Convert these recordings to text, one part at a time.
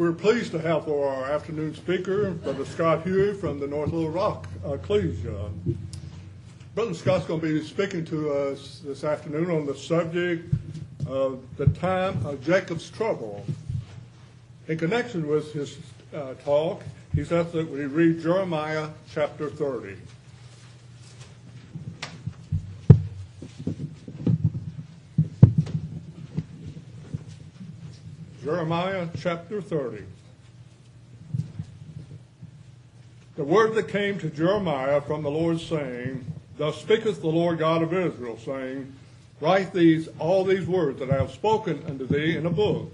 We're pleased to have for our afternoon speaker, Brother Scott Huie from the North Little Rock Ecclesia. Brother Scott's going to be speaking to us this afternoon on the subject of the time of Jacob's trouble. In connection with his uh, talk, he's asked that we read Jeremiah chapter 30. Jeremiah chapter 30. The word that came to Jeremiah from the Lord saying, Thus speaketh the Lord God of Israel, saying, Write these all these words that I have spoken unto thee in a book.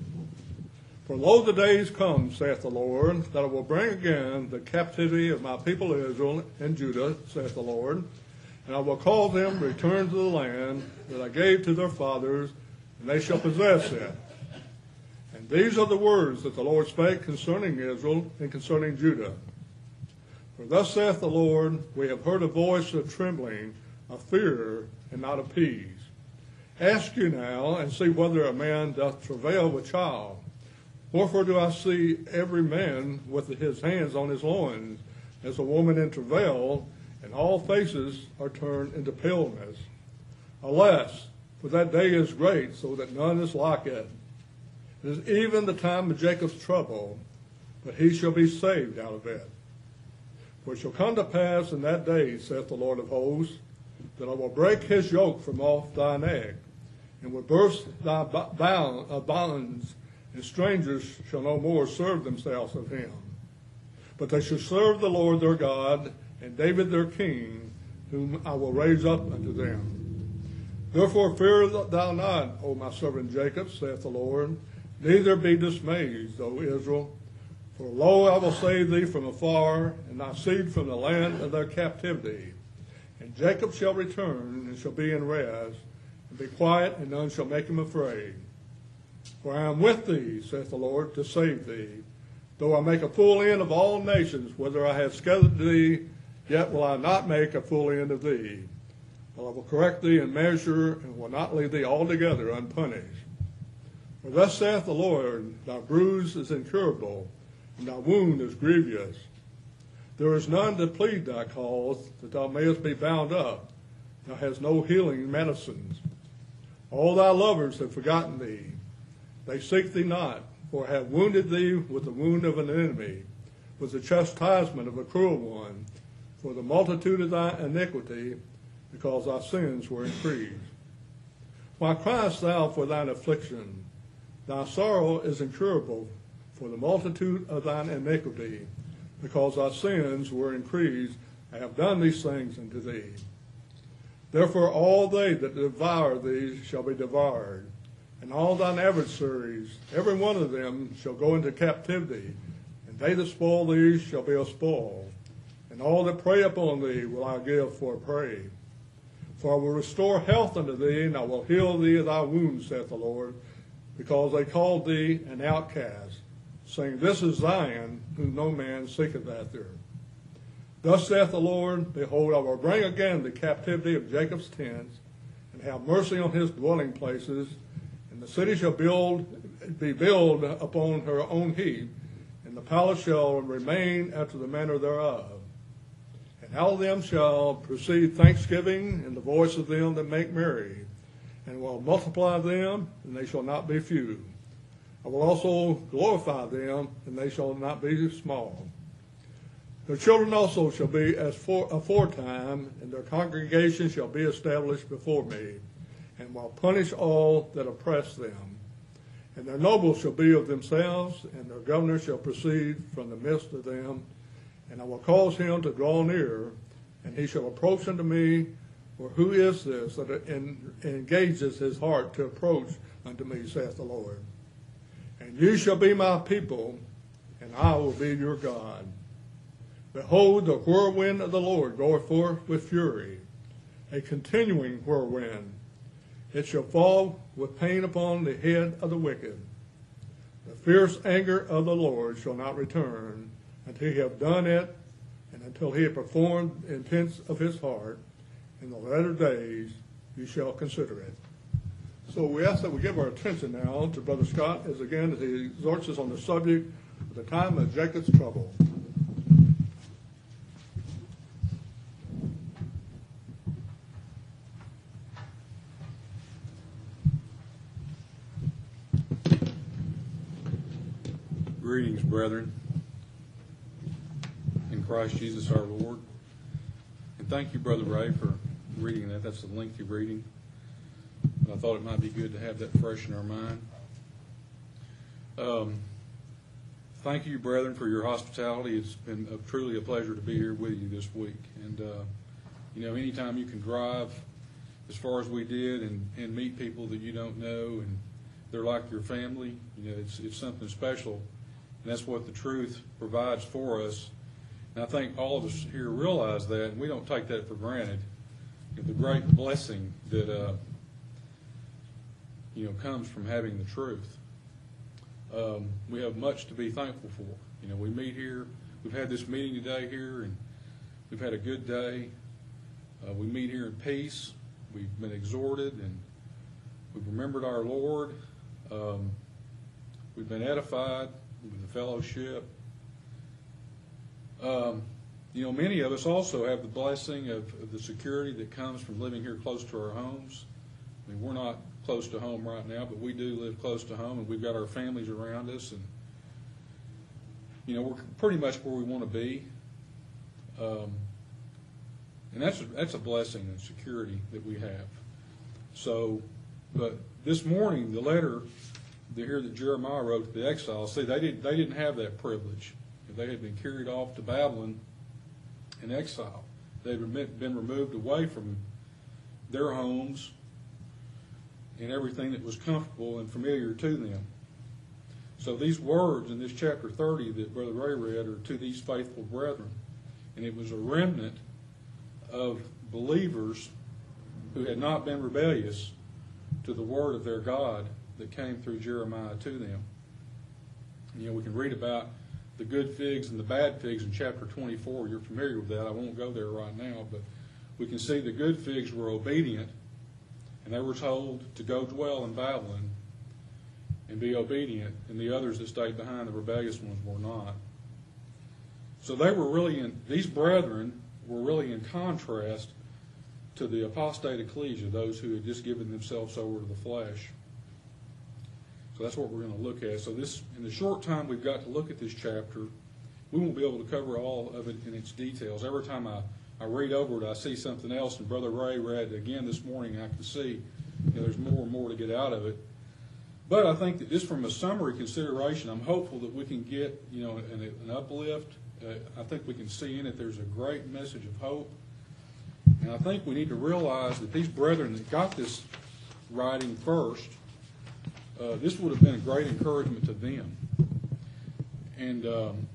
For lo, the days come, saith the Lord, that I will bring again the captivity of my people Israel and Judah, saith the Lord, and I will call them return to the land that I gave to their fathers, and they shall possess it. And these are the words that the Lord spake concerning Israel and concerning Judah. For thus saith the Lord, We have heard a voice of trembling, of fear, and not of peace. Ask you now, and see whether a man doth travail with child. Wherefore do I see every man with his hands on his loins, as a woman in travail, and all faces are turned into paleness. Alas, for that day is great, so that none is like it. It is even the time of Jacob's trouble, but he shall be saved out of it. For it shall come to pass in that day, saith the Lord of hosts, that I will break his yoke from off thy neck, and will burst thy uh, bonds, and strangers shall no more serve themselves of him. But they shall serve the Lord their God, and David their king, whom I will raise up unto them. Therefore fear thou not, O my servant Jacob, saith the Lord, neither be dismayed, O Israel. For lo, I will save thee from afar, and thy seed from the land of their captivity. And Jacob shall return, and shall be in rest, and be quiet, and none shall make him afraid. For I am with thee, saith the Lord, to save thee. Though I make a full end of all nations, whether I have scattered thee, yet will I not make a full end of thee. But I will correct thee in measure, and will not leave thee altogether unpunished. For thus saith the Lord, Thy bruise is incurable, and thy wound is grievous. There is none to plead thy cause, that thou mayest be bound up. Thou hast no healing medicines. All thy lovers have forgotten thee. They seek thee not, for have wounded thee with the wound of an enemy, with the chastisement of a cruel one, for the multitude of thy iniquity, because thy sins were increased. Why criest thou for thine affliction? Thy sorrow is incurable for the multitude of thine iniquity, because thy sins were increased. I have done these things unto thee. Therefore all they that devour thee shall be devoured, and all thine adversaries, every one of them, shall go into captivity, and they that spoil thee shall be a spoil, and all that prey upon thee will I give for a prey. For I will restore health unto thee, and I will heal thee of thy wounds, saith the Lord, because they called thee an outcast, saying, This is Zion, whom no man seeketh after. Thus saith the Lord, Behold, I will bring again the captivity of Jacob's tents, and have mercy on his dwelling places, and the city shall build, be built upon her own heap, and the palace shall remain after the manner thereof. And out of them shall proceed thanksgiving and the voice of them that make merry, and will multiply them, and they shall not be few. I will also glorify them, and they shall not be small. Their children also shall be as for, aforetime, and their congregation shall be established before me, and will punish all that oppress them. And their nobles shall be of themselves, and their governor shall proceed from the midst of them. And I will cause him to draw near, and he shall approach unto me. For who is this that engages his heart to approach unto me, saith the Lord? And you shall be my people, and I will be your God. Behold, the whirlwind of the Lord goeth forth with fury, a continuing whirlwind. It shall fall with pain upon the head of the wicked. The fierce anger of the Lord shall not return until he have done it, and until he have performed the intents of his heart. In the latter days you shall consider it. So we ask that we give our attention now to Brother Scott as again as he exhorts us on the subject of the time of Jacob's trouble. Greetings, brethren, in Christ Jesus our Lord. And thank you, Brother Ray, for reading that. That's a lengthy reading. But I thought it might be good to have that fresh in our mind. Um, thank you, brethren, for your hospitality. It's been a, truly a pleasure to be here with you this week. And, uh, you know, anytime you can drive as far as we did and, and meet people that you don't know and they're like your family, you know, it's, it's something special. And that's what the truth provides for us. And I think all of us here realize that, and we don't take that for granted. The great blessing that, uh, you know, comes from having the truth. Um, we have much to be thankful for. You know, we meet here. We've had this meeting today here, and we've had a good day. Uh, we meet here in peace. We've been exhorted, and we've remembered our Lord. Um, we've been edified with the fellowship. Um, you know, many of us also have the blessing of, of, the security that comes from living here close to our homes. I mean, we're not close to home right now, but we do live close to home, and we've got our families around us, and you know, we're pretty much where we want to be. Um, and that's a, that's a blessing and security that we have. So, but this morning, the letter here that Jeremiah wrote to the exiles, see, they, didn't they didn't have that privilege. If they had been carried off to Babylon in exile. They had been removed away from their homes and everything that was comfortable and familiar to them. So these words in this chapter 30 that Brother Ray read are to these faithful brethren. And it was a remnant of believers who had not been rebellious to the word of their God that came through Jeremiah to them. You know, we can read about the good figs and the bad figs in chapter 24. You're familiar with that. I won't go there right now, but we can see the good figs were obedient, and they were told to go dwell in Babylon and be obedient, and the others that stayed behind, the rebellious ones, were not. So they were really in, these brethren were really in contrast to the apostate ecclesia, those who had just given themselves over to the flesh. So that's what we're going to look at. So this, in the short time we've got to look at this chapter, we won't be able to cover all of it in its details. Every time I, I read over it, I see something else. And Brother Ray read again this morning, I can see you know, there's more and more to get out of it. But I think that just from a summary consideration, I'm hopeful that we can get you know an, an uplift. Uh, I think we can see in it there's a great message of hope. And I think we need to realize that these brethren that got this writing first uh, this would have been a great encouragement to them. And um,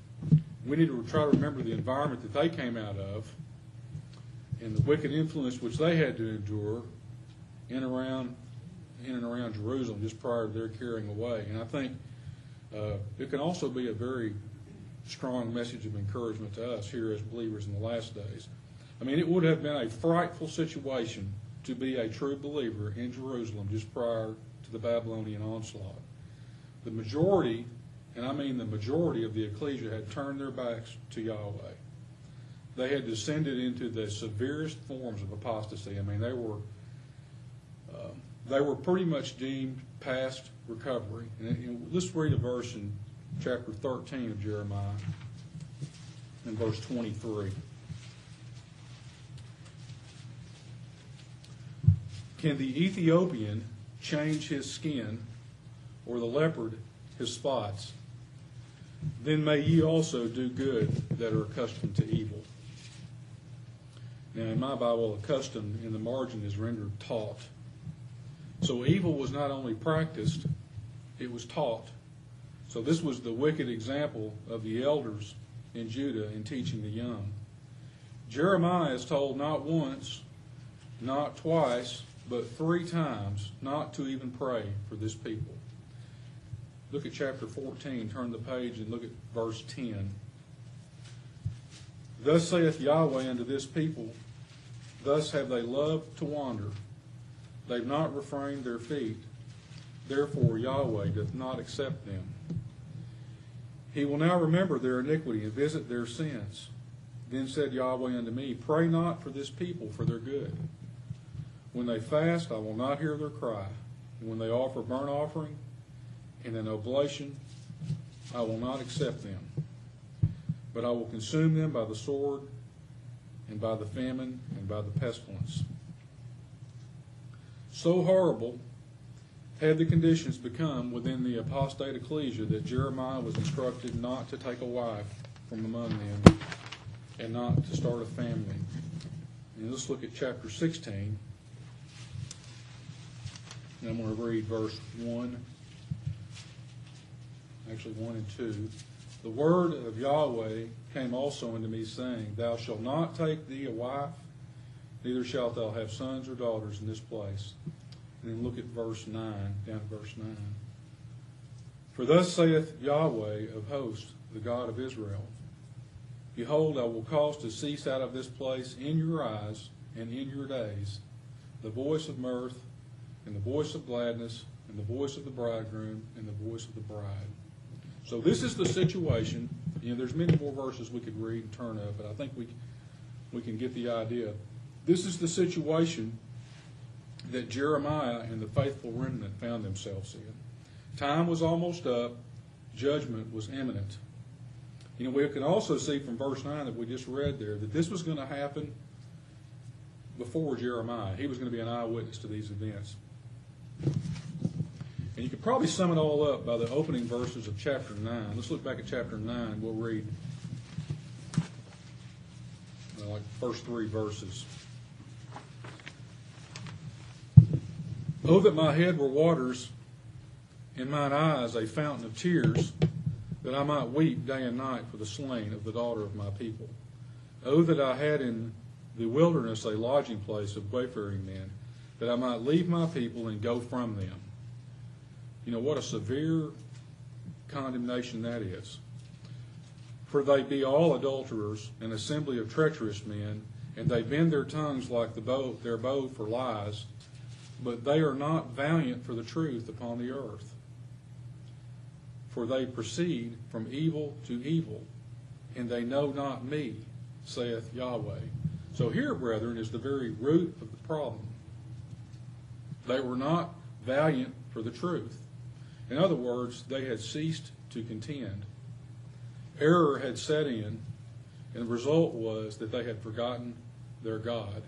we need to try to remember the environment that they came out of and the wicked influence which they had to endure in around in and around Jerusalem just prior to their carrying away. And I think uh, it can also be a very strong message of encouragement to us here as believers in the last days. I mean, it would have been a frightful situation to be a true believer in Jerusalem just prior the Babylonian onslaught. The majority, and I mean the majority of the ecclesia, had turned their backs to Yahweh. They had descended into the severest forms of apostasy. I mean, they were uh, they were pretty much deemed past recovery. And, and let's read a verse in chapter 13 of Jeremiah, in verse 23. Can the Ethiopian change his skin, or the leopard his spots, then may ye also do good that are accustomed to evil. Now, in my Bible, accustomed in the margin is rendered taught. So evil was not only practiced, it was taught. So this was the wicked example of the elders in Judah in teaching the young. Jeremiah is told not once, not twice, but three times not to even pray for this people. Look at chapter 14, turn the page and look at verse 10. Thus saith Yahweh unto this people, Thus have they loved to wander. They've not refrained their feet. Therefore Yahweh doth not accept them. He will now remember their iniquity and visit their sins. Then said Yahweh unto me, Pray not for this people for their good. When they fast, I will not hear their cry. When they offer burnt offering and an oblation, I will not accept them. But I will consume them by the sword and by the famine and by the pestilence. So horrible had the conditions become within the apostate ecclesia that Jeremiah was instructed not to take a wife from among them and not to start a family. And let's look at chapter 16. And I'm going to read verse 1, actually 1 and 2. The word of Yahweh came also unto me, saying, Thou shalt not take thee a wife, neither shalt thou have sons or daughters in this place. And then look at verse 9, down to verse 9. For thus saith Yahweh of hosts, the God of Israel Behold, I will cause to cease out of this place in your eyes and in your days the voice of mirth, and the voice of gladness, and the voice of the bridegroom, and the voice of the bride. So this is the situation. You know, there's many more verses we could read and turn up, but I think we we can get the idea. This is the situation that Jeremiah and the faithful remnant found themselves in. Time was almost up. Judgment was imminent. You know, we can also see from verse 9 that we just read there that this was going to happen before Jeremiah. He was going to be an eyewitness to these events. And you could probably sum it all up by the opening verses of chapter 9. Let's look back at chapter 9. We'll read uh, like first three verses. Oh, that my head were waters, and mine eyes a fountain of tears, that I might weep day and night for the slain of the daughter of my people. Oh, that I had in the wilderness a lodging place of wayfaring men, that I might leave my people and go from them. You know, what a severe condemnation that is. For they be all adulterers, an assembly of treacherous men, and they bend their tongues like the bow, their bow for lies, but they are not valiant for the truth upon the earth. For they proceed from evil to evil, and they know not me, saith Yahweh. So here, brethren, is the very root of the problem. They were not valiant for the truth. In other words, they had ceased to contend. Error had set in, and the result was that they had forgotten their God,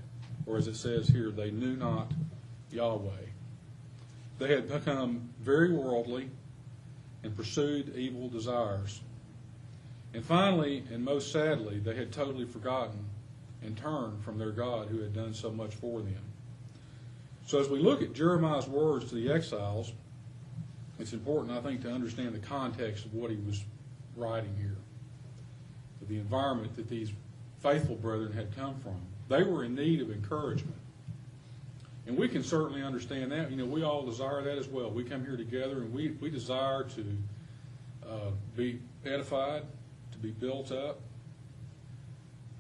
or as it says here, they knew not Yahweh. They had become very worldly and pursued evil desires. And finally, and most sadly, they had totally forgotten and turned from their God who had done so much for them. So as we look at Jeremiah's words to the exiles, it's important, I think, to understand the context of what he was writing here, the environment that these faithful brethren had come from. They were in need of encouragement. And we can certainly understand that. You know, we all desire that as well. We come here together and we, we desire to uh, be edified, to be built up.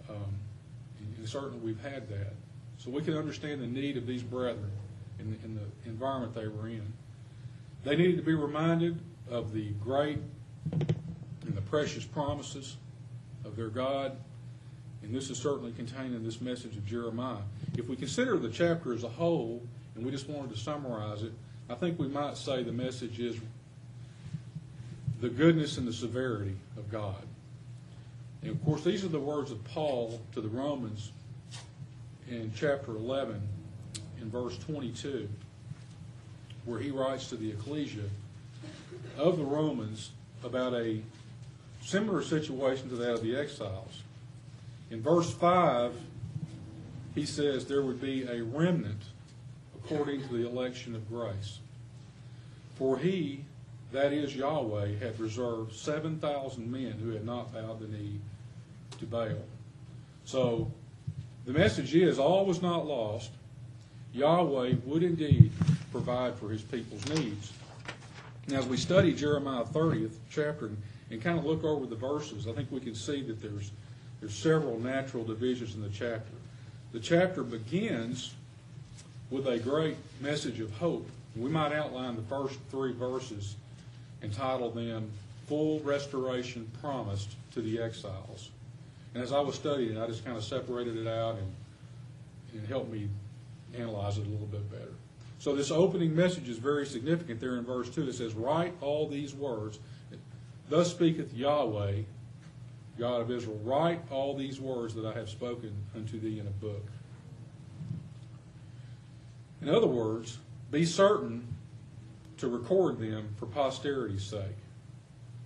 Um, and certainly we've had that. So we can understand the need of these brethren in the, in the environment they were in. They needed to be reminded of the great and the precious promises of their God. And this is certainly contained in this message of Jeremiah. If we consider the chapter as a whole, and we just wanted to summarize it, I think we might say the message is the goodness and the severity of God. And of course, these are the words of Paul to the Romans in chapter 11, in verse 22, where he writes to the ecclesia of the Romans about a similar situation to that of the exiles. In verse 5, he says there would be a remnant according to the election of grace. For he, that is Yahweh, had reserved 7,000 men who had not bowed the knee to Baal. So the message is all was not lost. Yahweh would indeed provide for his people's needs. Now, as we study Jeremiah 30th chapter and, and kind of look over the verses, I think we can see that there's there's several natural divisions in the chapter. The chapter begins with a great message of hope. We might outline the first three verses and title them full restoration promised to the exiles. And as I was studying I just kind of separated it out and, and helped me analyze it a little bit better. So this opening message is very significant there in verse 2. It says, Write all these words. Thus speaketh Yahweh, God of Israel, write all these words that I have spoken unto thee in a book. In other words, be certain to record them for posterity's sake.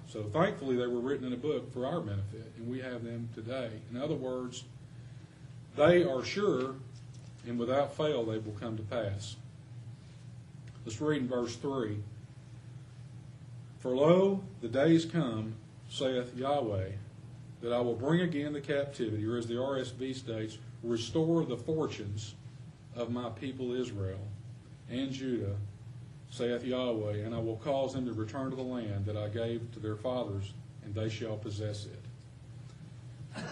So thankfully, they were written in a book for our benefit, and we have them today. In other words, they are sure, and without fail, they will come to pass. Let's read in verse 3. For lo, the days come, saith Yahweh, that I will bring again the captivity, or as the RSV states, restore the fortunes of my people Israel and Judah, saith Yahweh, and I will cause them to return to the land that I gave to their fathers, and they shall possess it.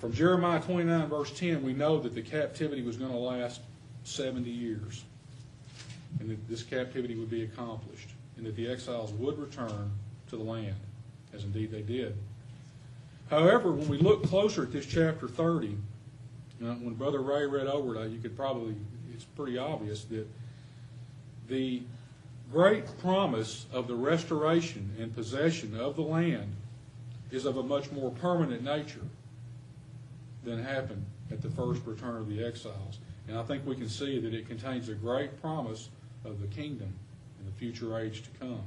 From Jeremiah 29, verse 10, we know that the captivity was going to last 70 years, and that this captivity would be accomplished, and that the exiles would return to the land, as indeed they did. However, when we look closer at this chapter 30, uh, when Brother Ray read over it, uh, you could probably, it's pretty obvious that the great promise of the restoration and possession of the land is of a much more permanent nature than happened at the first return of the exiles. And I think we can see that it contains a great promise of the kingdom in the future age to come.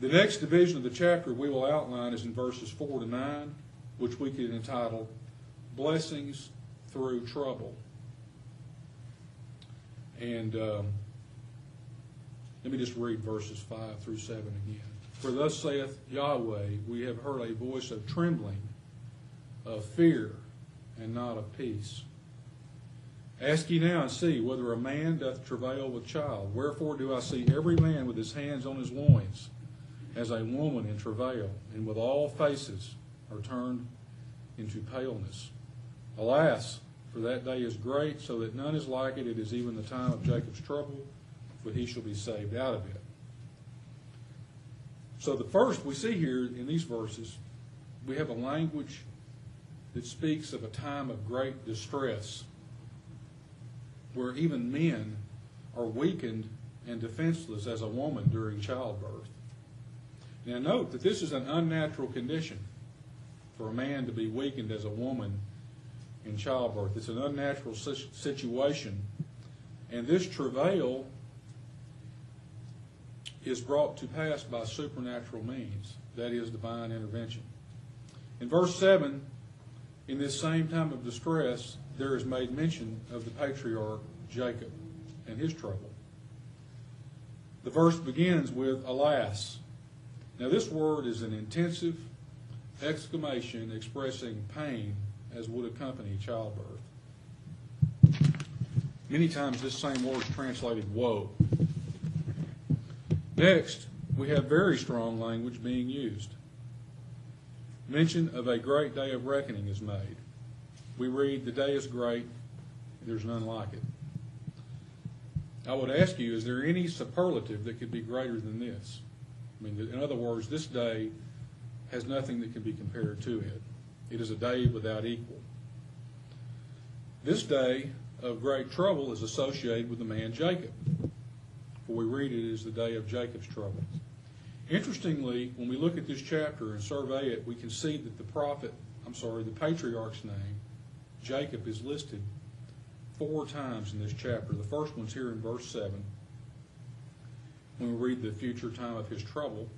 The next division of the chapter we will outline is in verses 4 to 9, which we can entitle Blessings Through Trouble. And um, let me just read verses 5 through 7 again. For thus saith Yahweh, we have heard a voice of trembling, of fear, and not of peace. Ask ye now and see whether a man doth travail with child. Wherefore do I see every man with his hands on his loins, as a woman in travail, and with all faces are turned into paleness. Alas, for that day is great, so that none is like it. It is even the time of Jacob's trouble but he shall be saved out of it. So the first we see here in these verses, we have a language that speaks of a time of great distress, where even men are weakened and defenseless as a woman during childbirth. Now note that this is an unnatural condition for a man to be weakened as a woman in childbirth. It's an unnatural situation, and this travail is brought to pass by supernatural means, that is, divine intervention. In verse 7, in this same time of distress, there is made mention of the patriarch Jacob and his trouble. The verse begins with, Alas. Now, this word is an intensive exclamation expressing pain as would accompany childbirth. Many times, this same word is translated woe. Next, we have very strong language being used. Mention of a great day of reckoning is made. We read, The day is great, there's none like it. I would ask you, is there any superlative that could be greater than this? I mean, in other words, this day has nothing that can be compared to it. It is a day without equal. This day of great trouble is associated with the man Jacob we read it as the day of Jacob's trouble. Interestingly, when we look at this chapter and survey it, we can see that the prophet, I'm sorry, the patriarch's name, Jacob, is listed four times in this chapter. The first one's here in verse 7, when we read the future time of his trouble.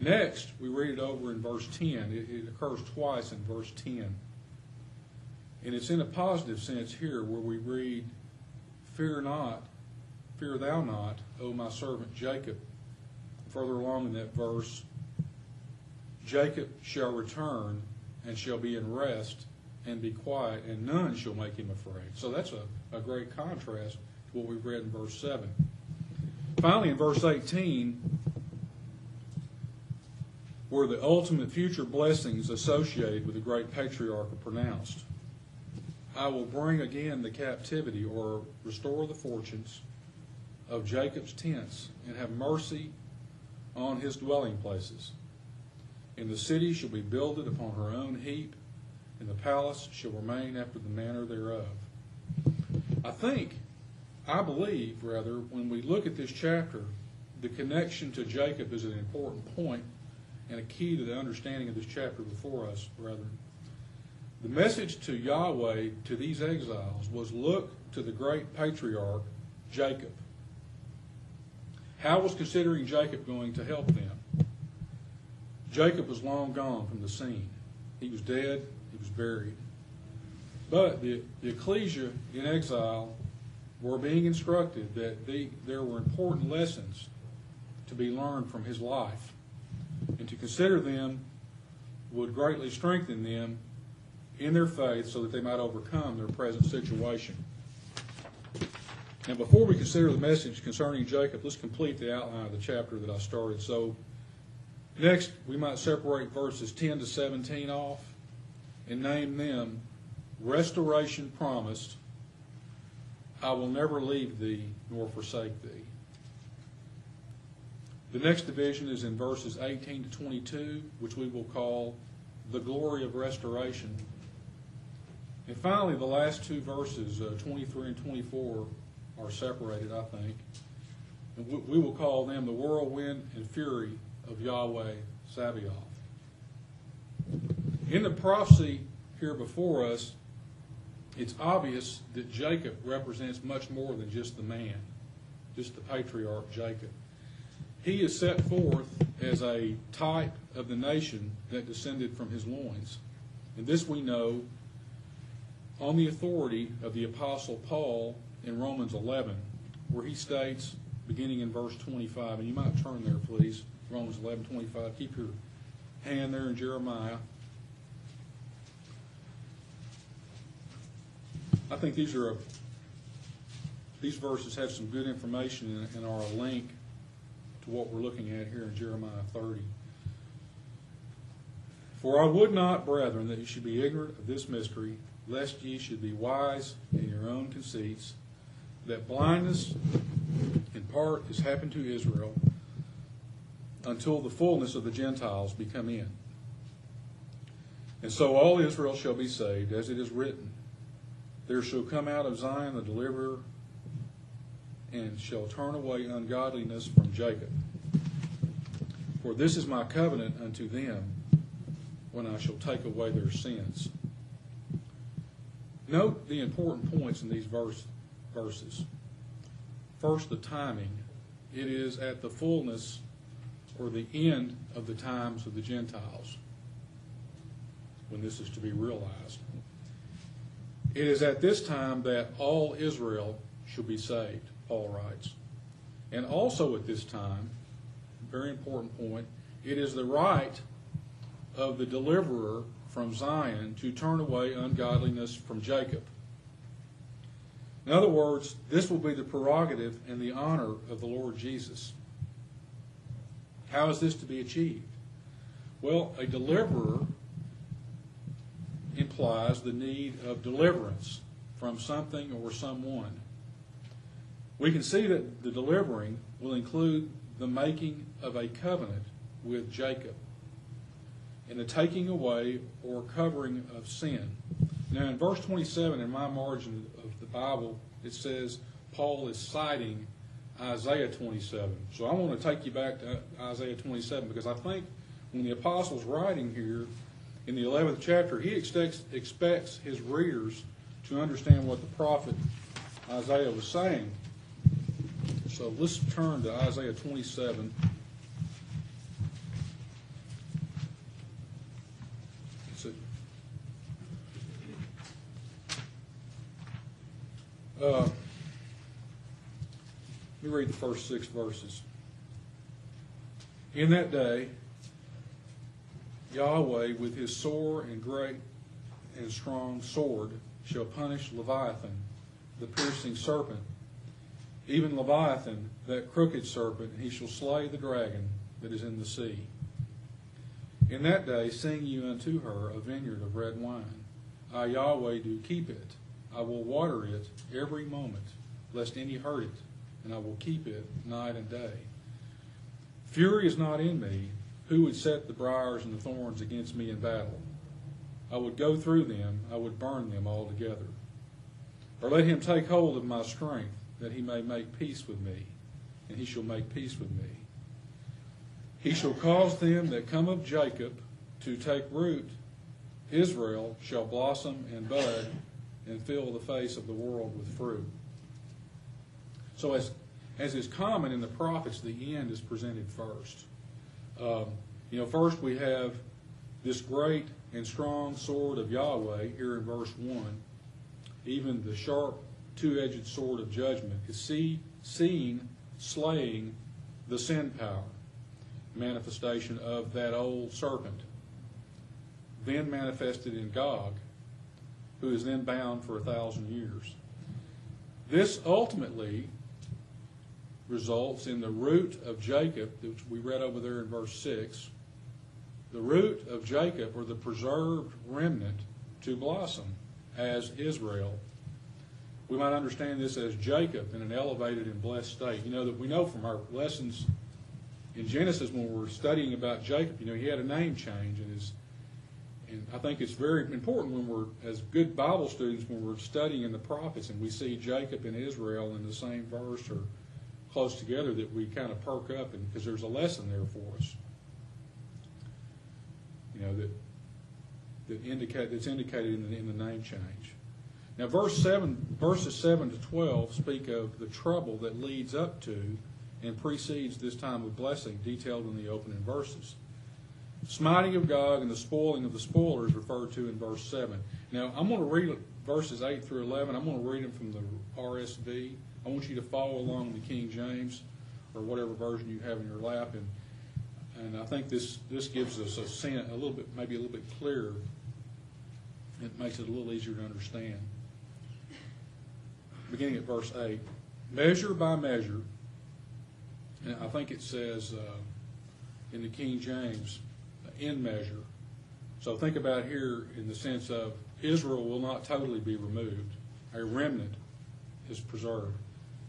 Next, we read it over in verse 10. It, it occurs twice in verse 10. And it's in a positive sense here where we read, Fear not, Fear thou not, O my servant Jacob. Further along in that verse, Jacob shall return and shall be in rest and be quiet, and none shall make him afraid. So that's a, a great contrast to what we've read in verse 7. Finally, in verse 18, where the ultimate future blessings associated with the great patriarch are pronounced. I will bring again the captivity or restore the fortunes of Jacob's tents and have mercy on his dwelling places. And the city shall be builded upon her own heap, and the palace shall remain after the manner thereof. I think, I believe, rather, when we look at this chapter, the connection to Jacob is an important point and a key to the understanding of this chapter before us, brethren. The message to Yahweh to these exiles was look to the great patriarch, Jacob. How was considering Jacob going to help them? Jacob was long gone from the scene. He was dead, he was buried. But the, the ecclesia in exile were being instructed that the, there were important lessons to be learned from his life. And to consider them would greatly strengthen them in their faith so that they might overcome their present situation. Now, before we consider the message concerning Jacob, let's complete the outline of the chapter that I started. So, next, we might separate verses 10 to 17 off and name them Restoration Promised, I Will Never Leave Thee Nor Forsake Thee. The next division is in verses 18 to 22, which we will call the glory of restoration. And finally, the last two verses, uh, 23 and 24, are separated, I think. And we, we will call them the whirlwind and fury of Yahweh Sabaoth. In the prophecy here before us, it's obvious that Jacob represents much more than just the man, just the patriarch Jacob. He is set forth as a type of the nation that descended from his loins. And this we know on the authority of the Apostle Paul in Romans 11, where he states, beginning in verse 25, and you might turn there, please, Romans 11, 25. Keep your hand there in Jeremiah. I think these are a, these verses have some good information and are a link to what we're looking at here in Jeremiah 30. For I would not, brethren, that you should be ignorant of this mystery, lest ye should be wise in your own conceits, that blindness in part has happened to Israel until the fullness of the Gentiles be come in. And so all Israel shall be saved, as it is written, There shall come out of Zion the deliverer, and shall turn away ungodliness from Jacob. For this is my covenant unto them when I shall take away their sins. Note the important points in these verse, verses. First, the timing. It is at the fullness or the end of the times of the Gentiles when this is to be realized. It is at this time that all Israel shall be saved. Paul writes. And also at this time, very important point, it is the right of the deliverer from Zion to turn away ungodliness from Jacob. In other words, this will be the prerogative and the honor of the Lord Jesus. How is this to be achieved? Well, a deliverer implies the need of deliverance from something or someone. We can see that the delivering will include the making of a covenant with Jacob and the taking away or covering of sin. Now, in verse 27 in my margin Bible, it says Paul is citing Isaiah 27. So I want to take you back to Isaiah 27 because I think when the apostle's writing here in the 11th chapter, he expects, expects his readers to understand what the prophet Isaiah was saying. So let's turn to Isaiah 27. Uh, let me read the first six verses. In that day, Yahweh with his sore and great and strong sword shall punish Leviathan, the piercing serpent, even Leviathan, that crooked serpent, he shall slay the dragon that is in the sea. In that day sing you unto her a vineyard of red wine. I, Yahweh, do keep it. I will water it every moment, lest any hurt it, and I will keep it night and day. Fury is not in me. Who would set the briars and the thorns against me in battle? I would go through them, I would burn them all altogether. Or let him take hold of my strength, that he may make peace with me, and he shall make peace with me. He shall cause them that come of Jacob to take root. Israel shall blossom and bud and fill the face of the world with fruit. So, as, as is common in the prophets, the end is presented first. Um, you know, first we have this great and strong sword of Yahweh here in verse 1. Even the sharp, two edged sword of judgment is see, seen slaying the sin power, manifestation of that old serpent, then manifested in Gog, who is then bound for a thousand years. This ultimately results in the root of Jacob, which we read over there in verse 6, the root of Jacob, or the preserved remnant, to blossom as Israel. We might understand this as Jacob in an elevated and blessed state. You know that we know from our lessons in Genesis when we're studying about Jacob, you know, he had a name change and his and I think it's very important when we're as good Bible students when we're studying in the prophets and we see Jacob and Israel in the same verse or close together that we kind of perk up and because there's a lesson there for us. You know that that indicate that's indicated in the, in the name change. Now, verse seven, verses seven to twelve speak of the trouble that leads up to and precedes this time of blessing, detailed in the opening verses. Smiting of Gog and the spoiling of the spoilers referred to in verse seven. Now, I'm going to read verses eight through eleven. I'm going to read them from the RSV. I want you to follow along the King James or whatever version you have in your lap, and and I think this this gives us a sense, a little bit, maybe a little bit clearer. It makes it a little easier to understand. Beginning at verse eight, measure by measure, and I think it says uh, in the King James, in measure. So think about here in the sense of Israel will not totally be removed; a remnant is preserved.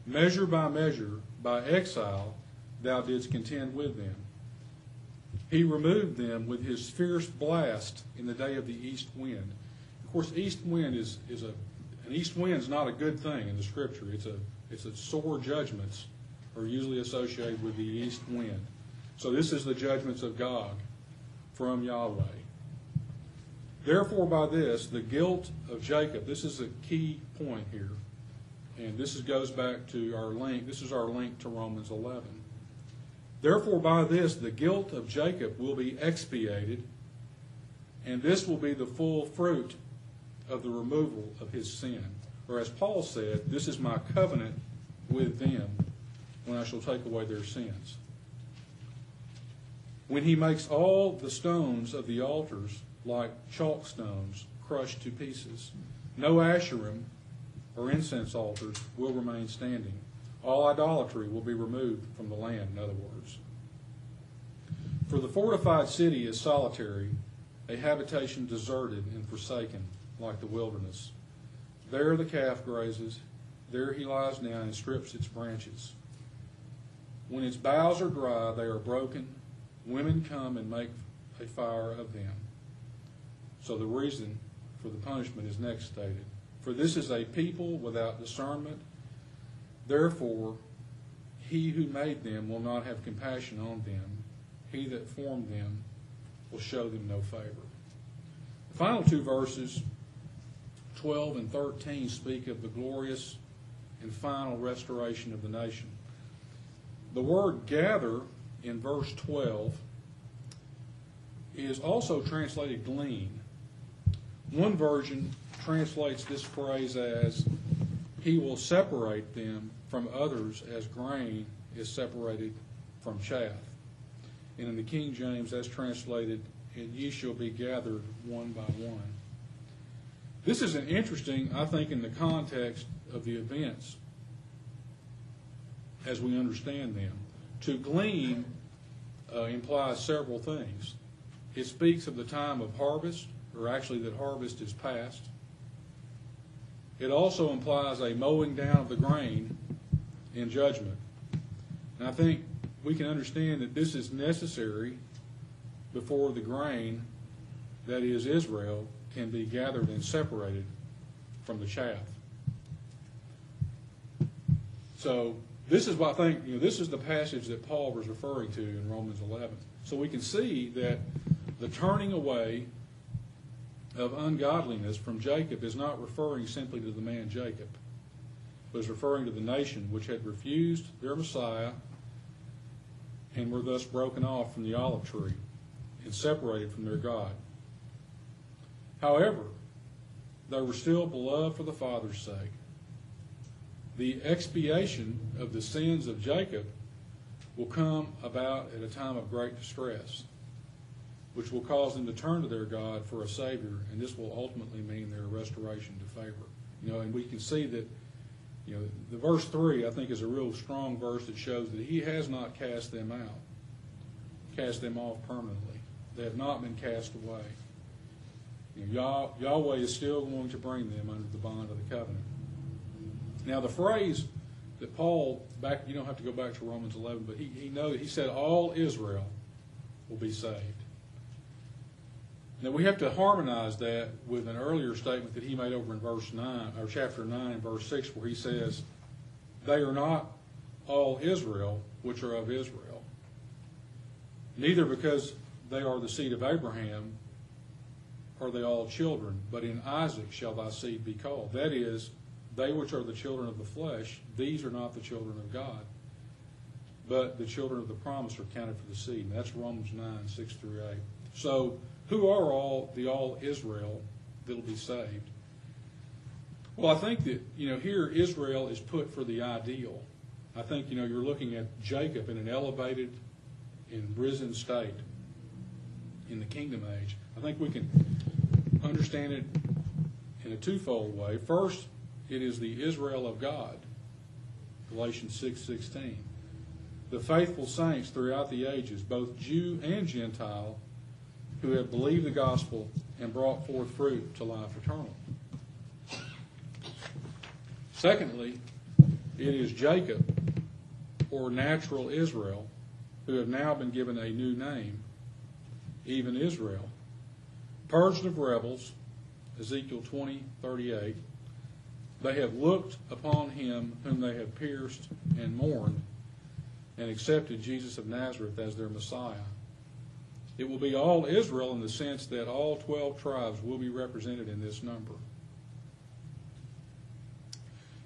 Measure by measure, by exile, thou didst contend with them. He removed them with his fierce blast in the day of the east wind. Of course, east wind is, is a an east wind is not a good thing in the scripture. It's a it's a sore judgments are usually associated with the east wind. So this is the judgments of God from Yahweh. Therefore, by this, the guilt of Jacob, this is a key point here. And this is, goes back to our link. This is our link to Romans 11. Therefore, by this, the guilt of Jacob will be expiated, and this will be the full fruit of the removal of his sin. Or as Paul said, this is my covenant with them when I shall take away their sins. When he makes all the stones of the altars like chalk stones crushed to pieces, no asherim or incense altars will remain standing. All idolatry will be removed from the land, in other words. For the fortified city is solitary, a habitation deserted and forsaken, like the wilderness. There the calf grazes, there he lies down and strips its branches. When its boughs are dry, they are broken. Women come and make a fire of them. So the reason for the punishment is next stated. For this is a people without discernment. Therefore, he who made them will not have compassion on them. He that formed them will show them no favor. The final two verses, 12 and 13, speak of the glorious and final restoration of the nation. The word gather in verse 12 is also translated glean. One version translates this phrase as he will separate them from others as grain is separated from chaff. And in the King James, that's translated, and ye shall be gathered one by one. This is an interesting, I think, in the context of the events as we understand them. To glean uh, implies several things. It speaks of the time of harvest, or actually that harvest is past. It also implies a mowing down of the grain in judgment. And I think we can understand that this is necessary before the grain, that is Israel, can be gathered and separated from the chaff. So this is what I think, you know, this is the passage that Paul was referring to in Romans 11. So we can see that the turning away of ungodliness from Jacob is not referring simply to the man Jacob, but is referring to the nation which had refused their Messiah and were thus broken off from the olive tree and separated from their God. However, they were still beloved for the Father's sake. The expiation of the sins of Jacob will come about at a time of great distress, which will cause them to turn to their God for a Savior, and this will ultimately mean their restoration to favor. You know, and we can see that, you know, the verse 3, I think, is a real strong verse that shows that He has not cast them out, cast them off permanently. They have not been cast away. You know, Yahweh is still going to bring them under the bond of the covenant. Now, the phrase that Paul back you don't have to go back to Romans 11, but he he know he said all Israel will be saved. Now we have to harmonize that with an earlier statement that he made over in verse 9 or chapter 9 verse 6 where he says they are not all Israel which are of Israel neither because they are the seed of Abraham are they all children but in Isaac shall thy seed be called that is they which are the children of the flesh, these are not the children of God, but the children of the promise are counted for the seed. And that's Romans 9, 6 through 8. So, who are all the all Israel that'll be saved? Well, I think that, you know, here Israel is put for the ideal. I think, you know, you're looking at Jacob in an elevated and risen state in the kingdom age. I think we can understand it in a twofold way. First, it is the Israel of God. Galatians 6:16. the faithful saints throughout the ages, both Jew and Gentile, who have believed the gospel and brought forth fruit to life eternal. Secondly, it is Jacob, or natural Israel, who have now been given a new name, even Israel. Purged of rebels, Ezekiel 20, 38, they have looked upon him whom they have pierced and mourned and accepted Jesus of Nazareth as their Messiah. It will be all Israel in the sense that all 12 tribes will be represented in this number.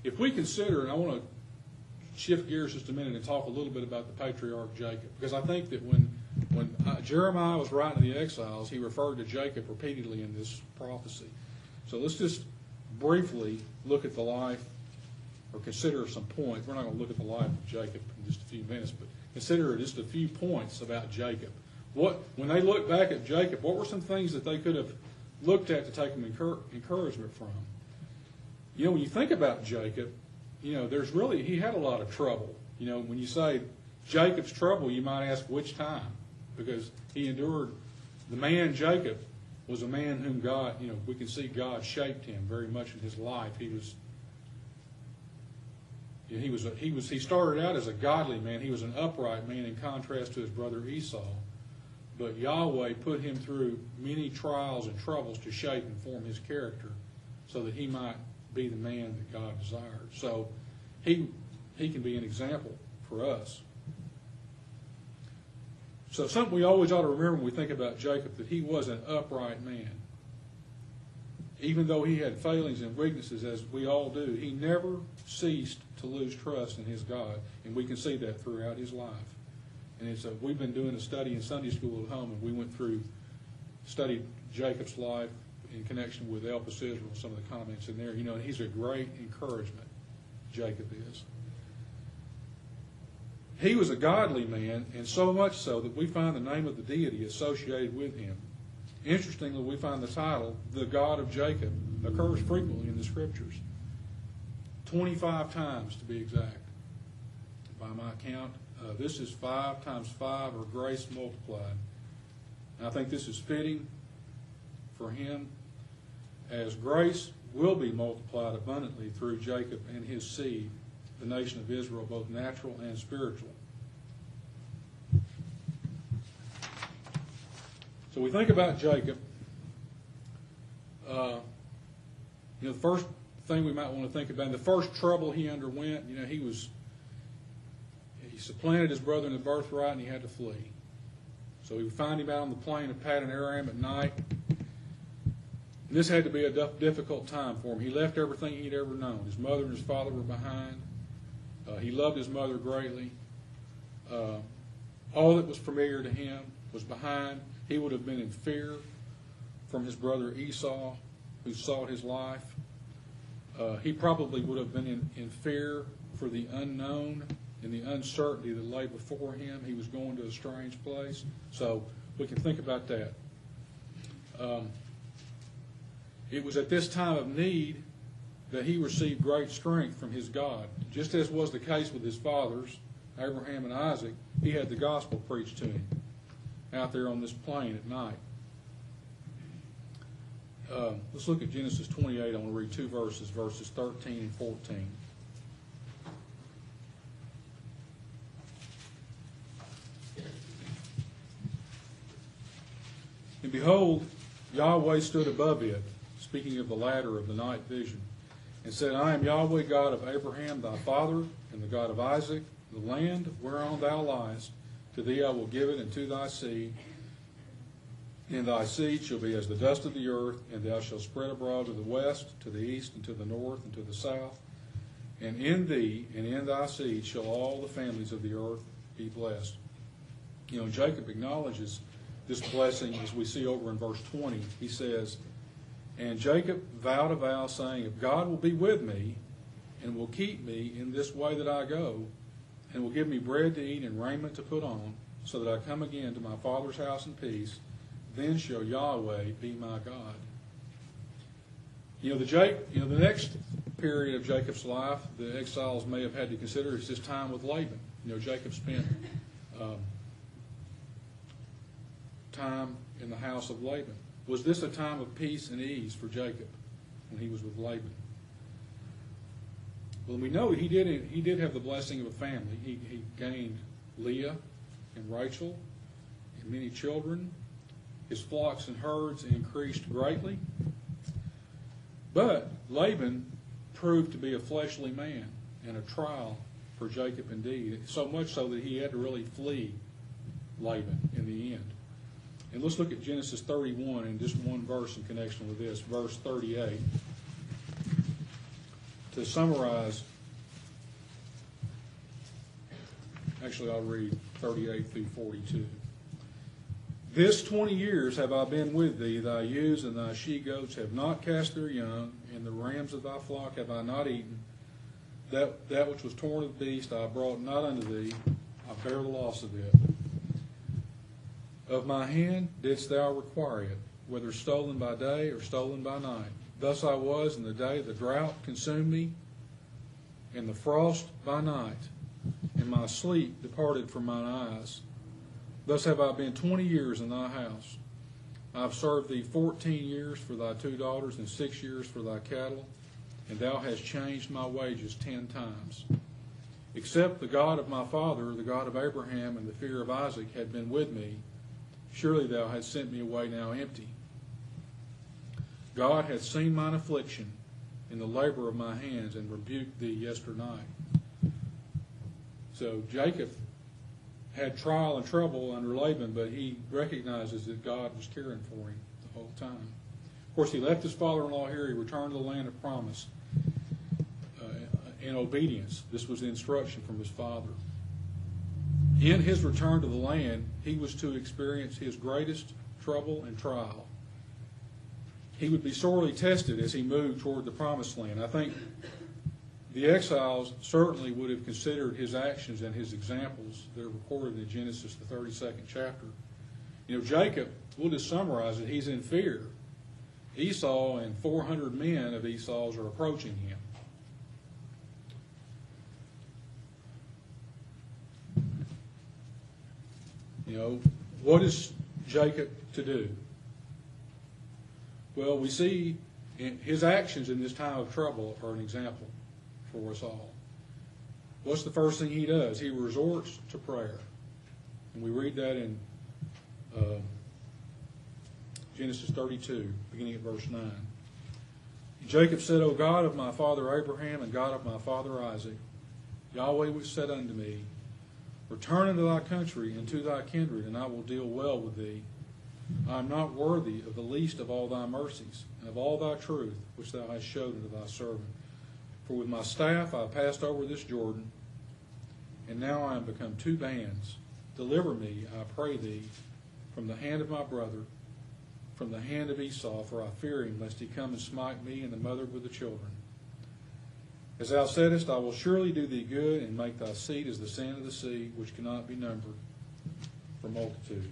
If we consider, and I want to shift gears just a minute and talk a little bit about the patriarch Jacob, because I think that when when uh, Jeremiah was writing to the exiles, he referred to Jacob repeatedly in this prophecy. So let's just briefly look at the life or consider some points. We're not going to look at the life of Jacob in just a few minutes, but consider just a few points about Jacob. What when they look back at Jacob, what were some things that they could have looked at to take them encouragement from? You know, when you think about Jacob, you know, there's really he had a lot of trouble. You know, when you say Jacob's trouble, you might ask which time, because he endured the man Jacob was a man whom God, you know, we can see God shaped him very much in his life. He was he was a, he was he started out as a godly man. He was an upright man in contrast to his brother Esau. But Yahweh put him through many trials and troubles to shape and form his character so that he might be the man that God desired. So he he can be an example for us. So something we always ought to remember when we think about Jacob, that he was an upright man. Even though he had failings and weaknesses, as we all do, he never ceased to lose trust in his God, and we can see that throughout his life. And it's a, we've been doing a study in Sunday school at home, and we went through, studied Jacob's life in connection with Elpis Israel, some of the comments in there. You know, he's a great encouragement, Jacob is. He was a godly man, and so much so that we find the name of the deity associated with him. Interestingly, we find the title, the God of Jacob, occurs frequently in the scriptures. 25 times to be exact, by my count. Uh, this is 5 times 5, or grace multiplied. And I think this is fitting for him, as grace will be multiplied abundantly through Jacob and his seed the nation of Israel, both natural and spiritual. So we think about Jacob. Uh, you know, the first thing we might want to think about, the first trouble he underwent, you know, he was, he supplanted his brother in the birthright and he had to flee. So he would find him out on the plain of Paddan Aram at night. And this had to be a difficult time for him. He left everything he'd ever known. His mother and his father were behind. Uh, he loved his mother greatly. Uh, all that was familiar to him was behind. He would have been in fear from his brother Esau, who sought his life. Uh, he probably would have been in, in fear for the unknown and the uncertainty that lay before him. He was going to a strange place. So we can think about that. Um, it was at this time of need that he received great strength from his God. Just as was the case with his fathers, Abraham and Isaac, he had the gospel preached to him out there on this plain at night. Uh, let's look at Genesis 28. I want to read two verses, verses 13 and 14. And behold, Yahweh stood above it, speaking of the ladder of the night vision, and said, I am Yahweh God of Abraham thy father, and the God of Isaac. The land whereon thou liest, to thee I will give it, and to thy seed. And thy seed shall be as the dust of the earth, and thou shalt spread abroad to the west, to the east, and to the north, and to the south. And in thee and in thy seed shall all the families of the earth be blessed. You know, Jacob acknowledges this blessing as we see over in verse 20. He says, And Jacob vowed a vow, saying, If God will be with me, and will keep me in this way that I go, and will give me bread to eat and raiment to put on, so that I come again to my father's house in peace, then shall Yahweh be my God. You know, the Jake, you know, the next period of Jacob's life, the exiles may have had to consider is his time with Laban. You know, Jacob spent um, time in the house of Laban. Was this a time of peace and ease for Jacob when he was with Laban? Well, we know he did. He did have the blessing of a family. He, he gained Leah and Rachel and many children. His flocks and herds increased greatly. But Laban proved to be a fleshly man and a trial for Jacob indeed. So much so that he had to really flee Laban in the end. And let's look at Genesis 31 and just one verse in connection with this, verse 38 to summarize, actually, I'll read 38 through 42. This 20 years have I been with thee, thy ewes and thy she goats have not cast their young, and the rams of thy flock have I not eaten. That, that which was torn of the beast I brought not unto thee, I bear the loss of it. Of my hand didst thou require it, whether stolen by day or stolen by night. Thus I was in the day the drought consumed me, and the frost by night, and my sleep departed from mine eyes. Thus have I been twenty years in thy house. I have served thee fourteen years for thy two daughters, and six years for thy cattle, and thou hast changed my wages ten times. Except the God of my father, the God of Abraham, and the fear of Isaac had been with me, surely thou hast sent me away now empty. God hath seen mine affliction in the labor of my hands and rebuked thee yesternight. So Jacob had trial and trouble under Laban, but he recognizes that God was caring for him the whole time. Of course, he left his father-in-law here. He returned to the land of promise uh, in obedience. This was the instruction from his father. In his return to the land, he was to experience his greatest trouble and trial he would be sorely tested as he moved toward the promised land. I think the exiles certainly would have considered his actions and his examples that are recorded in Genesis, the 32nd chapter. You know, Jacob, we'll just summarize it, he's in fear. Esau and 400 men of Esau's are approaching him. You know, what is Jacob to do? Well, we see his actions in this time of trouble are an example for us all. What's the first thing he does? He resorts to prayer. And we read that in uh, Genesis 32, beginning at verse 9. Jacob said, O God of my father Abraham and God of my father Isaac, Yahweh which said unto me, Return unto thy country and to thy kindred, and I will deal well with thee. I am not worthy of the least of all thy mercies, and of all thy truth which thou hast showed unto thy servant. For with my staff I passed over this Jordan, and now I am become two bands. Deliver me, I pray thee, from the hand of my brother, from the hand of Esau, for I fear him, lest he come and smite me and the mother with the children. As thou saidst, I will surely do thee good, and make thy seed as the sand of the sea, which cannot be numbered for multitude.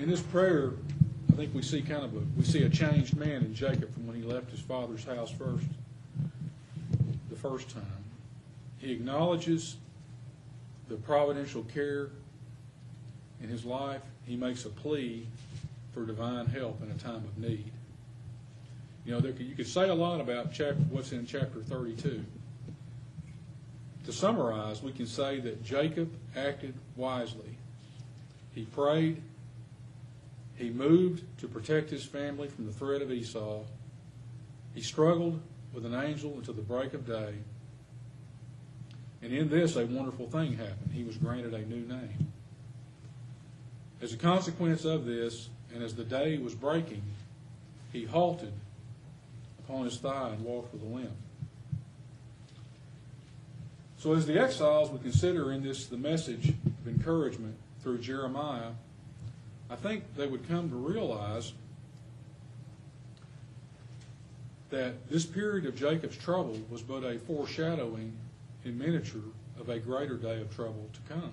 In this prayer, I think we see kind of a we see a changed man in Jacob from when he left his father's house first, the first time. He acknowledges the providential care in his life. He makes a plea for divine help in a time of need. You know, there, you could say a lot about what's in chapter 32. To summarize, we can say that Jacob acted wisely. He prayed. He moved to protect his family from the threat of Esau. He struggled with an angel until the break of day. And in this, a wonderful thing happened. He was granted a new name. As a consequence of this, and as the day was breaking, he halted upon his thigh and walked with a limp. So, as the exiles would consider in this the message of encouragement through Jeremiah, I think they would come to realize that this period of Jacob's trouble was but a foreshadowing in miniature of a greater day of trouble to come.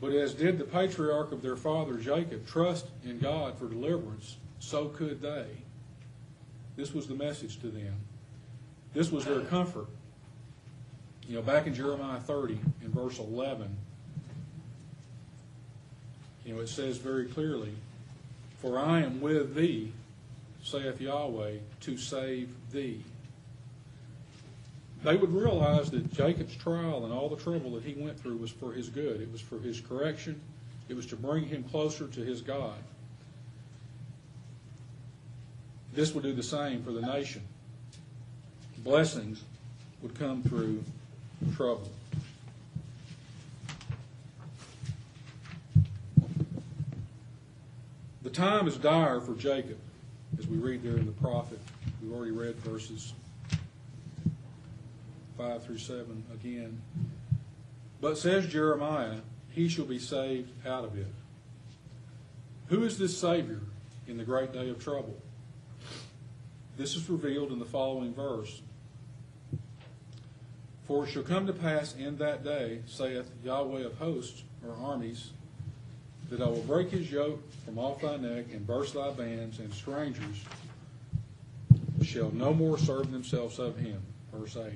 But as did the patriarch of their father Jacob trust in God for deliverance, so could they. This was the message to them. This was their comfort. You know, back in Jeremiah 30, in verse 11, you know, it says very clearly, For I am with thee, saith Yahweh, to save thee. They would realize that Jacob's trial and all the trouble that he went through was for his good. It was for his correction. It was to bring him closer to his God. This would do the same for the nation. Blessings would come through trouble. The time is dire for Jacob, as we read there in the prophet. We've already read verses 5 through 7 again. But says Jeremiah, he shall be saved out of it. Who is this Savior in the great day of trouble? This is revealed in the following verse. For it shall come to pass in that day, saith Yahweh of hosts, or armies, that I will break his yoke from off thy neck and burst thy bands, and strangers shall no more serve themselves of him. Verse 8.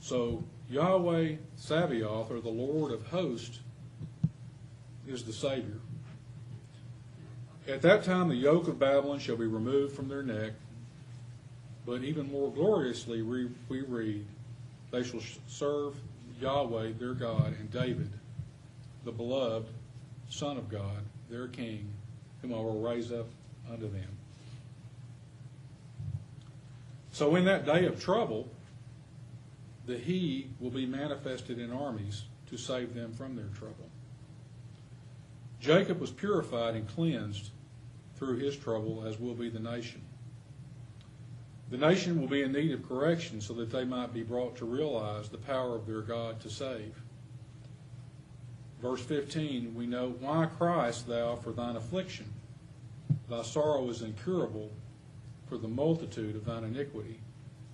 So Yahweh Sabaoth, or the Lord of hosts, is the Savior. At that time, the yoke of Babylon shall be removed from their neck. But even more gloriously, we, we read, they shall serve Yahweh their God and David, the beloved Son of God, their King, whom I will raise up unto them. So in that day of trouble, the He will be manifested in armies to save them from their trouble. Jacob was purified and cleansed through his trouble, as will be the nation. The nation will be in need of correction so that they might be brought to realize the power of their God to save. Verse 15, we know, Why criest thou for thine affliction? Thy sorrow is incurable for the multitude of thine iniquity.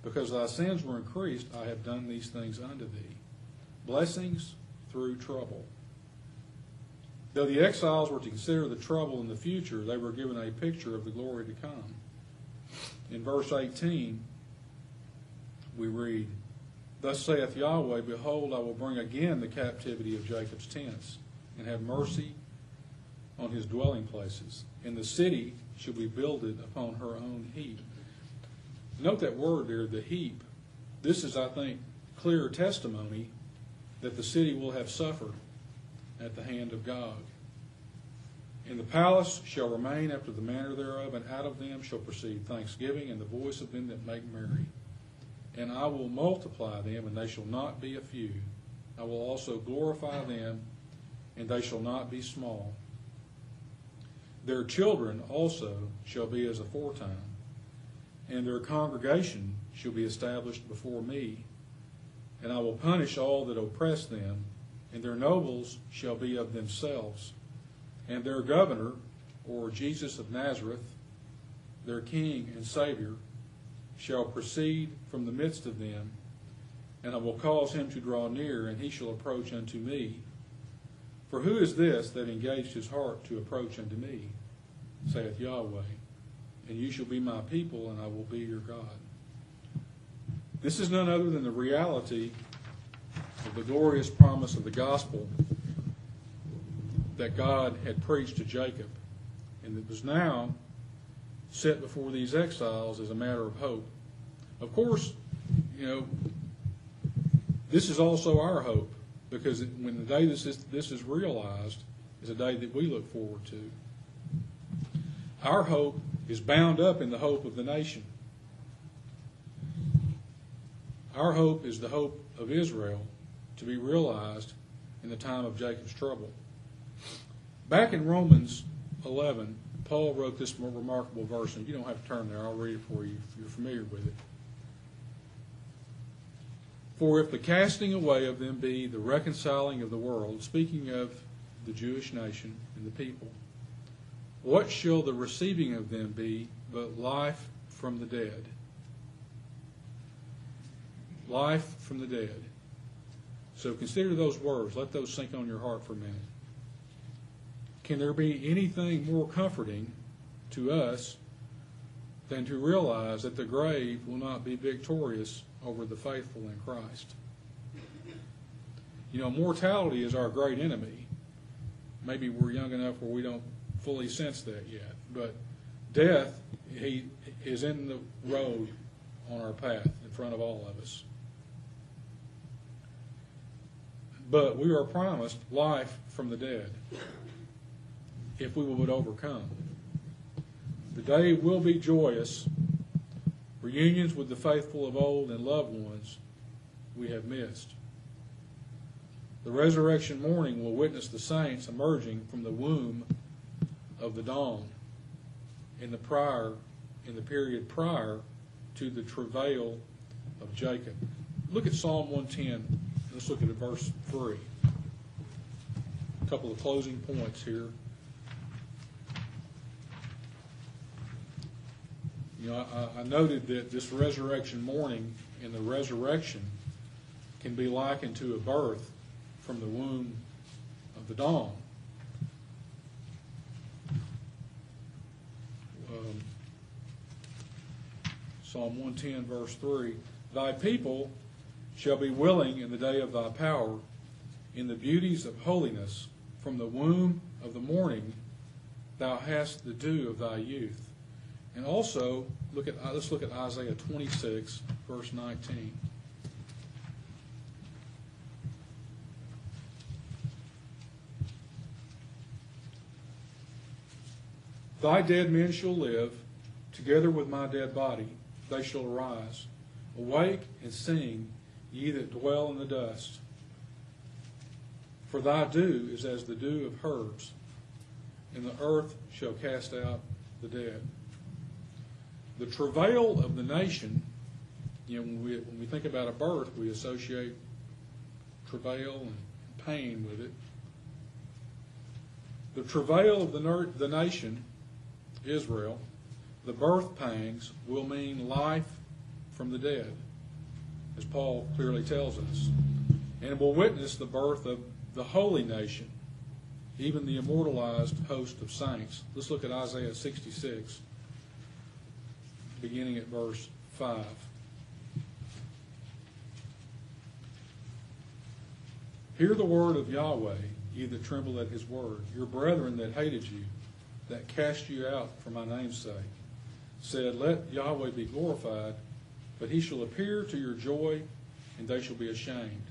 Because thy sins were increased, I have done these things unto thee. Blessings through trouble. Though the exiles were to consider the trouble in the future, they were given a picture of the glory to come. In verse 18, we read, Thus saith Yahweh, Behold, I will bring again the captivity of Jacob's tents, and have mercy on his dwelling places. And the city shall be builded upon her own heap. Note that word there, the heap. This is, I think, clear testimony that the city will have suffered at the hand of God. And the palace shall remain after the manner thereof, and out of them shall proceed thanksgiving and the voice of them that make merry. And I will multiply them, and they shall not be a few. I will also glorify them, and they shall not be small. Their children also shall be as aforetime, and their congregation shall be established before me. And I will punish all that oppress them, and their nobles shall be of themselves. And their governor, or Jesus of Nazareth, their King and Savior, shall proceed from the midst of them, and I will cause him to draw near, and he shall approach unto me. For who is this that engaged his heart to approach unto me? saith Yahweh. And you shall be my people, and I will be your God. This is none other than the reality of the glorious promise of the gospel that God had preached to Jacob, and that was now set before these exiles as a matter of hope. Of course, you know, this is also our hope, because when the day this is, this is realized is a day that we look forward to. Our hope is bound up in the hope of the nation. Our hope is the hope of Israel to be realized in the time of Jacob's trouble. Back in Romans 11, Paul wrote this remarkable verse, and you don't have to turn there. I'll read it for you if you're familiar with it. For if the casting away of them be the reconciling of the world, speaking of the Jewish nation and the people, what shall the receiving of them be but life from the dead? Life from the dead. So consider those words. Let those sink on your heart for a minute. Can there be anything more comforting to us than to realize that the grave will not be victorious over the faithful in Christ? You know, mortality is our great enemy. Maybe we're young enough where we don't fully sense that yet, but death he is in the road on our path in front of all of us. But we are promised life from the dead if we would overcome. The day will be joyous. Reunions with the faithful of old and loved ones we have missed. The resurrection morning will witness the saints emerging from the womb of the dawn in the prior in the period prior to the travail of Jacob. Look at Psalm 110. Let's look at verse 3. A couple of closing points here. You know, I, I noted that this resurrection morning and the resurrection can be likened to a birth from the womb of the dawn. Um, Psalm 110, verse 3 Thy people shall be willing in the day of thy power, in the beauties of holiness, from the womb of the morning thou hast the dew of thy youth. And also, look at let's look at Isaiah 26, verse 19. Thy dead men shall live, together with my dead body, they shall arise. Awake and sing, ye that dwell in the dust. For thy dew is as the dew of herbs, and the earth shall cast out the dead. The travail of the nation, you know, when we, when we think about a birth, we associate travail and pain with it. The travail of the, the nation, Israel, the birth pangs will mean life from the dead as Paul clearly tells us. And will witness the birth of the holy nation, even the immortalized host of saints. Let's look at Isaiah 66, beginning at verse 5. Hear the word of Yahweh, ye that tremble at his word. Your brethren that hated you, that cast you out for my name's sake, said, Let Yahweh be glorified but he shall appear to your joy, and they shall be ashamed.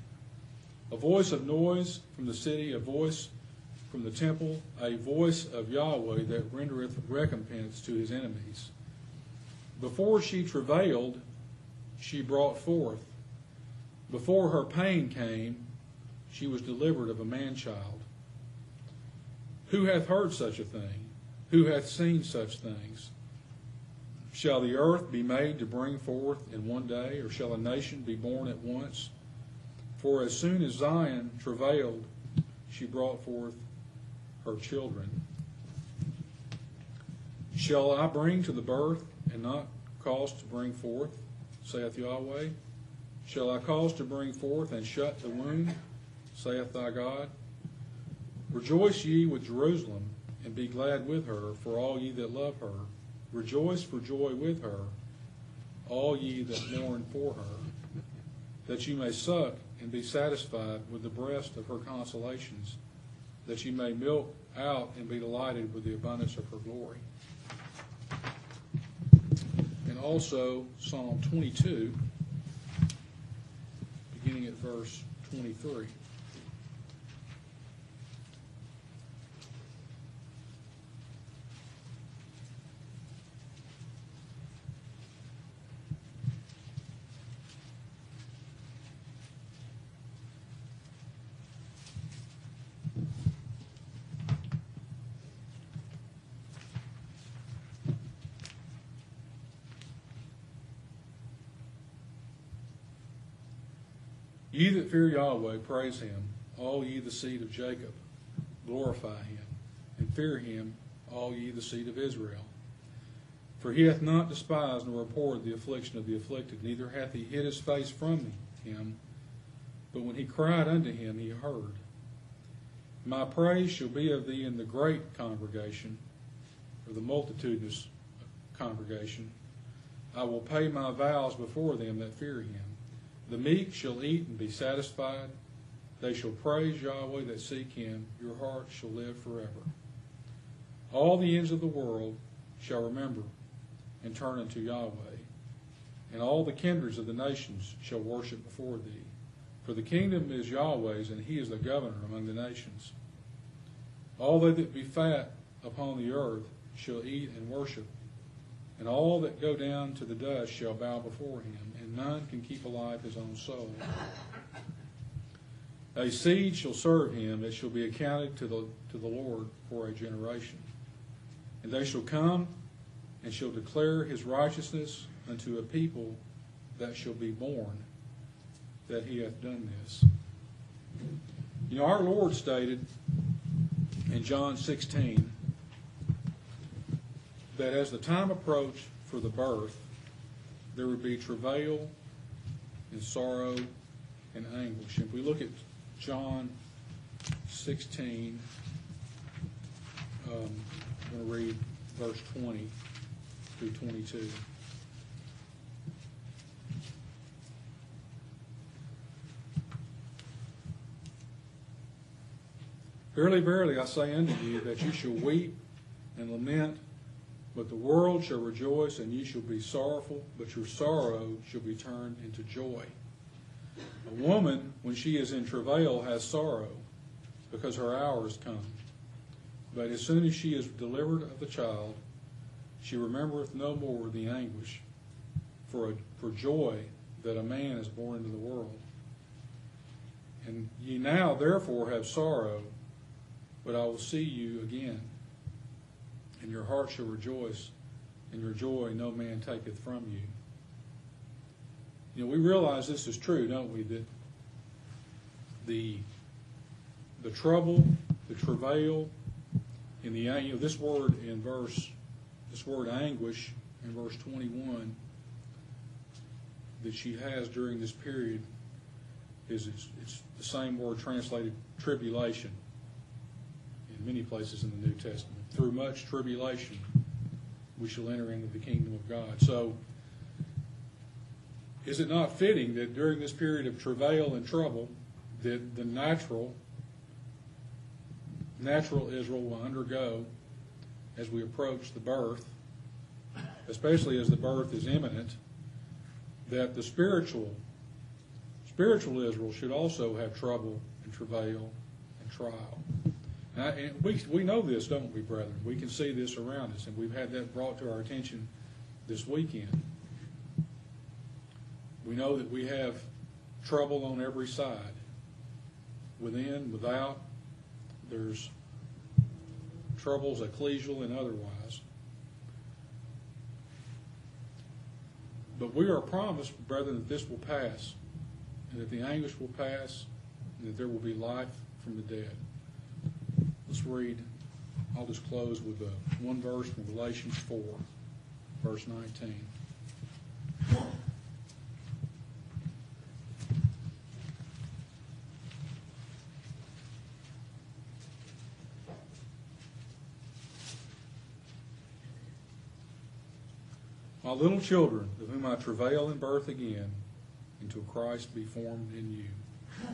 A voice of noise from the city, a voice from the temple a voice of Yahweh that rendereth recompense to his enemies. Before she travailed, she brought forth. Before her pain came, she was delivered of a man child. Who hath heard such a thing? Who hath seen such things? Shall the earth be made to bring forth in one day, or shall a nation be born at once? For as soon as Zion travailed, she brought forth her children. Shall I bring to the birth and not cause to bring forth, saith Yahweh? Shall I cause to bring forth and shut the womb, saith thy God? Rejoice ye with Jerusalem, and be glad with her, for all ye that love her. Rejoice for joy with her, all ye that mourn for her, that ye may suck and be satisfied with the breast of her consolations, that ye may milk out and be delighted with the abundance of her glory. And also Psalm 22, beginning at verse 23. Ye that fear Yahweh, praise him. All ye the seed of Jacob, glorify him. And fear him, all ye the seed of Israel. For he hath not despised nor abhorred the affliction of the afflicted, neither hath he hid his face from him. But when he cried unto him, he heard. My praise shall be of thee in the great congregation, or the multitudinous congregation. I will pay my vows before them that fear him. The meek shall eat and be satisfied. They shall praise Yahweh that seek him. Your heart shall live forever. All the ends of the world shall remember and turn unto Yahweh, and all the kindreds of the nations shall worship before thee. For the kingdom is Yahweh's, and he is the governor among the nations. All they that be fat upon the earth shall eat and worship, and all that go down to the dust shall bow before him and none can keep alive his own soul. A seed shall serve him, it shall be accounted to the, to the Lord for a generation. And they shall come and shall declare his righteousness unto a people that shall be born that he hath done this. You know, our Lord stated in John 16 that as the time approached for the birth, there would be travail and sorrow and anguish. If we look at John 16, um, I'm going to read verse 20 through 22. Verily, verily, I say unto you that you shall weep and lament but the world shall rejoice, and ye shall be sorrowful, but your sorrow shall be turned into joy. A woman, when she is in travail, has sorrow, because her hour is come. But as soon as she is delivered of the child, she remembereth no more the anguish for, a, for joy that a man is born into the world. And ye now therefore have sorrow, but I will see you again and your heart shall rejoice, and your joy no man taketh from you. You know, we realize this is true, don't we? That the the trouble, the travail, in the you know this word in verse this word anguish in verse 21 that she has during this period is it's, it's the same word translated tribulation in many places in the New Testament through much tribulation we shall enter into the kingdom of God. So, is it not fitting that during this period of travail and trouble, that the natural, natural Israel will undergo as we approach the birth, especially as the birth is imminent, that the spiritual, spiritual Israel should also have trouble and travail and trial. I- And we, we know this, don't we, brethren? We can see this around us, and we've had that brought to our attention this weekend. We know that we have trouble on every side, within, without. There's troubles ecclesial and otherwise. But we are promised, brethren, that this will pass, and that the anguish will pass, and that there will be life from the dead. Let's read, I'll just close with uh, one verse from Galatians 4, verse 19. My little children, of whom I travail in birth again, until Christ be formed in you.